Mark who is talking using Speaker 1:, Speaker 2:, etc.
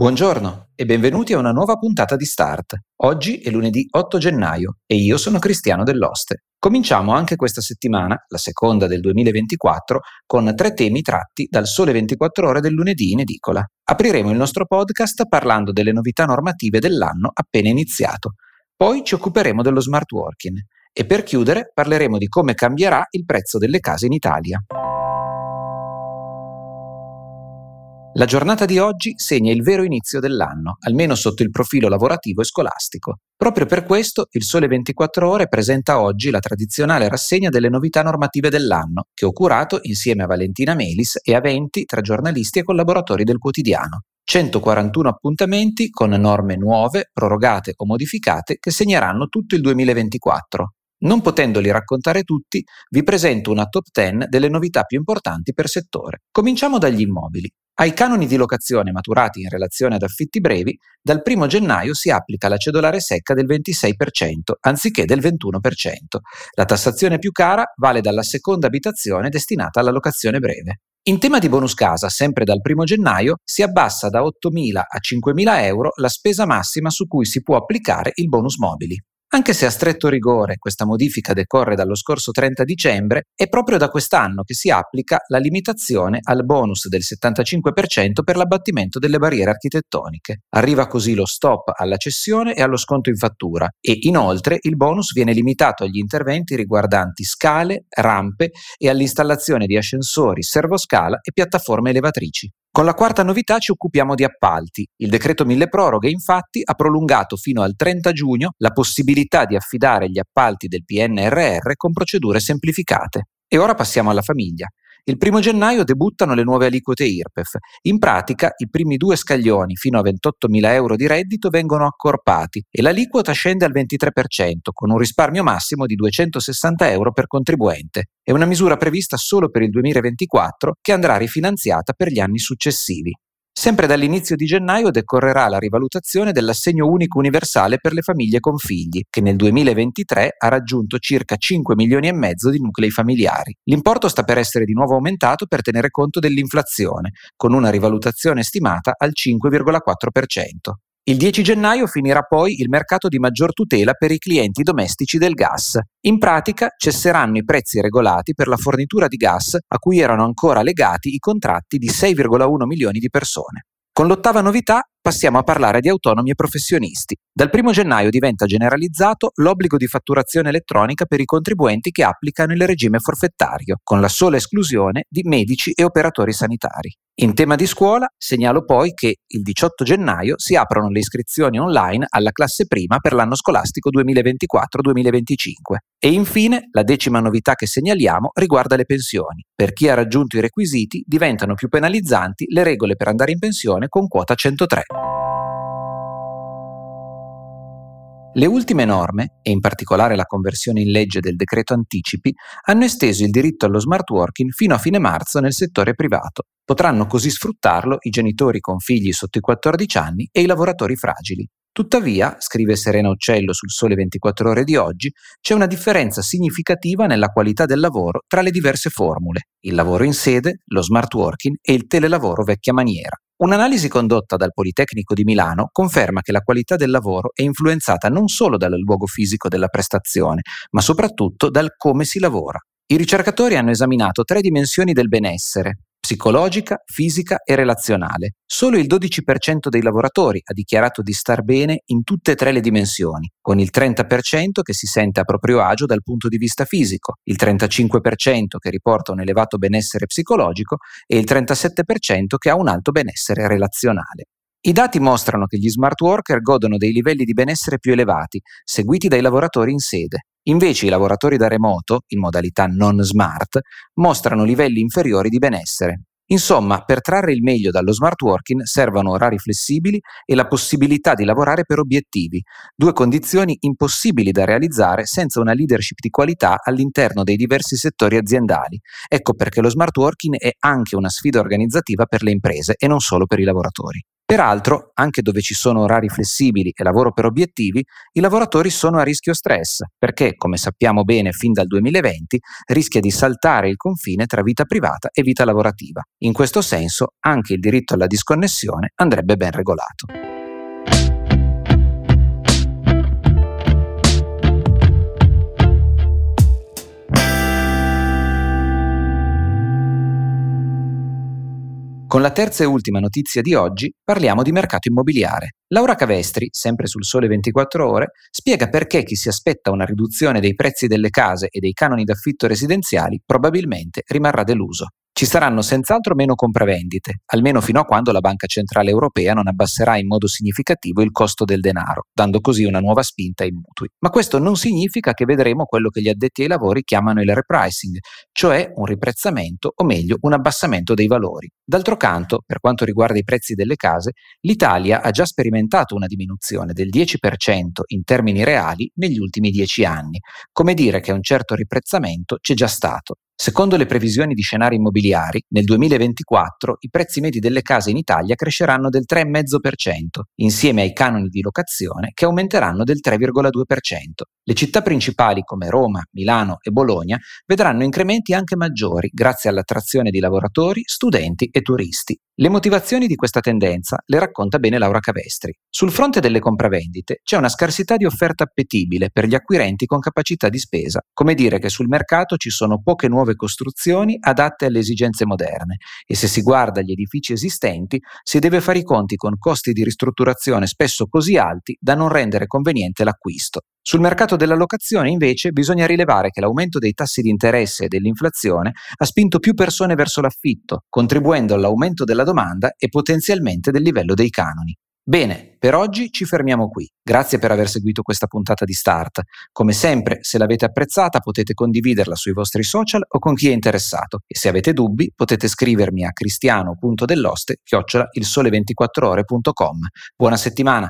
Speaker 1: Buongiorno e benvenuti a una nuova puntata di Start. Oggi è lunedì 8 gennaio e io sono Cristiano Dell'Oste. Cominciamo anche questa settimana, la seconda del 2024, con tre temi tratti dal Sole 24 ore del lunedì in edicola. Apriremo il nostro podcast parlando delle novità normative dell'anno appena iniziato. Poi ci occuperemo dello smart working e per chiudere parleremo di come cambierà il prezzo delle case in Italia. La giornata di oggi segna il vero inizio dell'anno, almeno sotto il profilo lavorativo e scolastico. Proprio per questo il Sole 24 Ore presenta oggi la tradizionale rassegna delle novità normative dell'anno, che ho curato insieme a Valentina Melis e a 20 tra giornalisti e collaboratori del quotidiano. 141 appuntamenti con norme nuove, prorogate o modificate che segneranno tutto il 2024. Non potendoli raccontare tutti, vi presento una top 10 delle novità più importanti per settore. Cominciamo dagli immobili. Ai canoni di locazione maturati in relazione ad affitti brevi, dal 1 gennaio si applica la cedolare secca del 26% anziché del 21%. La tassazione più cara vale dalla seconda abitazione destinata alla locazione breve. In tema di bonus casa, sempre dal 1 gennaio, si abbassa da 8.000 a 5.000 euro la spesa massima su cui si può applicare il bonus mobili. Anche se a stretto rigore questa modifica decorre dallo scorso 30 dicembre, è proprio da quest'anno che si applica la limitazione al bonus del 75% per l'abbattimento delle barriere architettoniche. Arriva così lo stop alla cessione e allo sconto in fattura e inoltre il bonus viene limitato agli interventi riguardanti scale, rampe e all'installazione di ascensori, servoscala e piattaforme elevatrici. Con la quarta novità ci occupiamo di appalti. Il decreto mille proroghe infatti ha prolungato fino al 30 giugno la possibilità di affidare gli appalti del PNRR con procedure semplificate. E ora passiamo alla famiglia. Il primo gennaio debuttano le nuove aliquote IRPEF. In pratica i primi due scaglioni fino a 28.000 euro di reddito vengono accorpati e l'aliquota scende al 23% con un risparmio massimo di 260 euro per contribuente. È una misura prevista solo per il 2024 che andrà rifinanziata per gli anni successivi. Sempre dall'inizio di gennaio decorrerà la rivalutazione dell'assegno unico universale per le famiglie con figli, che nel 2023 ha raggiunto circa 5 milioni e mezzo di nuclei familiari. L'importo sta per essere di nuovo aumentato per tenere conto dell'inflazione, con una rivalutazione stimata al 5,4%. Il 10 gennaio finirà poi il mercato di maggior tutela per i clienti domestici del gas. In pratica cesseranno i prezzi regolati per la fornitura di gas a cui erano ancora legati i contratti di 6,1 milioni di persone. Con l'ottava novità passiamo a parlare di autonomi e professionisti. Dal 1 gennaio diventa generalizzato l'obbligo di fatturazione elettronica per i contribuenti che applicano il regime forfettario, con la sola esclusione di medici e operatori sanitari. In tema di scuola, segnalo poi che il 18 gennaio si aprono le iscrizioni online alla classe prima per l'anno scolastico 2024-2025. E infine, la decima novità che segnaliamo riguarda le pensioni. Per chi ha raggiunto i requisiti, diventano più penalizzanti le regole per andare in pensione con quota 103. Le ultime norme, e in particolare la conversione in legge del decreto anticipi, hanno esteso il diritto allo smart working fino a fine marzo nel settore privato. Potranno così sfruttarlo i genitori con figli sotto i 14 anni e i lavoratori fragili. Tuttavia, scrive Serena Uccello sul Sole 24 ore di oggi, c'è una differenza significativa nella qualità del lavoro tra le diverse formule, il lavoro in sede, lo smart working e il telelavoro vecchia maniera. Un'analisi condotta dal Politecnico di Milano conferma che la qualità del lavoro è influenzata non solo dal luogo fisico della prestazione, ma soprattutto dal come si lavora. I ricercatori hanno esaminato tre dimensioni del benessere, psicologica, fisica e relazionale. Solo il 12% dei lavoratori ha dichiarato di star bene in tutte e tre le dimensioni, con il 30% che si sente a proprio agio dal punto di vista fisico, il 35% che riporta un elevato benessere psicologico e il 37% che ha un alto benessere relazionale. I dati mostrano che gli smart worker godono dei livelli di benessere più elevati, seguiti dai lavoratori in sede. Invece i lavoratori da remoto, in modalità non smart, mostrano livelli inferiori di benessere. Insomma, per trarre il meglio dallo smart working servono orari flessibili e la possibilità di lavorare per obiettivi, due condizioni impossibili da realizzare senza una leadership di qualità all'interno dei diversi settori aziendali. Ecco perché lo smart working è anche una sfida organizzativa per le imprese e non solo per i lavoratori. Peraltro, anche dove ci sono orari flessibili e lavoro per obiettivi, i lavoratori sono a rischio stress, perché, come sappiamo bene fin dal 2020, rischia di saltare il confine tra vita privata e vita lavorativa. In questo senso, anche il diritto alla disconnessione andrebbe ben regolato. Con la terza e ultima notizia di oggi parliamo di mercato immobiliare. Laura Cavestri, sempre sul Sole 24 ore, spiega perché chi si aspetta una riduzione dei prezzi delle case e dei canoni d'affitto residenziali probabilmente rimarrà deluso. Ci saranno senz'altro meno compravendite, almeno fino a quando la Banca Centrale Europea non abbasserà in modo significativo il costo del denaro, dando così una nuova spinta ai mutui. Ma questo non significa che vedremo quello che gli addetti ai lavori chiamano il repricing, cioè un riprezzamento o meglio un abbassamento dei valori. D'altro canto, per quanto riguarda i prezzi delle case, l'Italia ha già sperimentato una diminuzione del 10% in termini reali negli ultimi 10 anni, come dire che un certo riprezzamento c'è già stato. Secondo le previsioni di scenari immobiliari, nel 2024 i prezzi medi delle case in Italia cresceranno del 3,5%, insieme ai canoni di locazione che aumenteranno del 3,2%. Le città principali come Roma, Milano e Bologna vedranno incrementi anche maggiori grazie all'attrazione di lavoratori, studenti e turisti. Le motivazioni di questa tendenza le racconta bene Laura Cavestri. Sul fronte delle compravendite c'è una scarsità di offerta appetibile per gli acquirenti con capacità di spesa, come dire che sul mercato ci sono poche nuove costruzioni adatte alle esigenze moderne e se si guarda gli edifici esistenti si deve fare i conti con costi di ristrutturazione spesso così alti da non rendere conveniente l'acquisto. Sul mercato della locazione invece bisogna rilevare che l'aumento dei tassi di interesse e dell'inflazione ha spinto più persone verso l'affitto, contribuendo all'aumento della domanda e potenzialmente del livello dei canoni. Bene, per oggi ci fermiamo qui. Grazie per aver seguito questa puntata di Start. Come sempre, se l'avete apprezzata potete condividerla sui vostri social o con chi è interessato e se avete dubbi potete scrivermi a cristiano.delloste chiocciola il sole24ore.com. Buona settimana!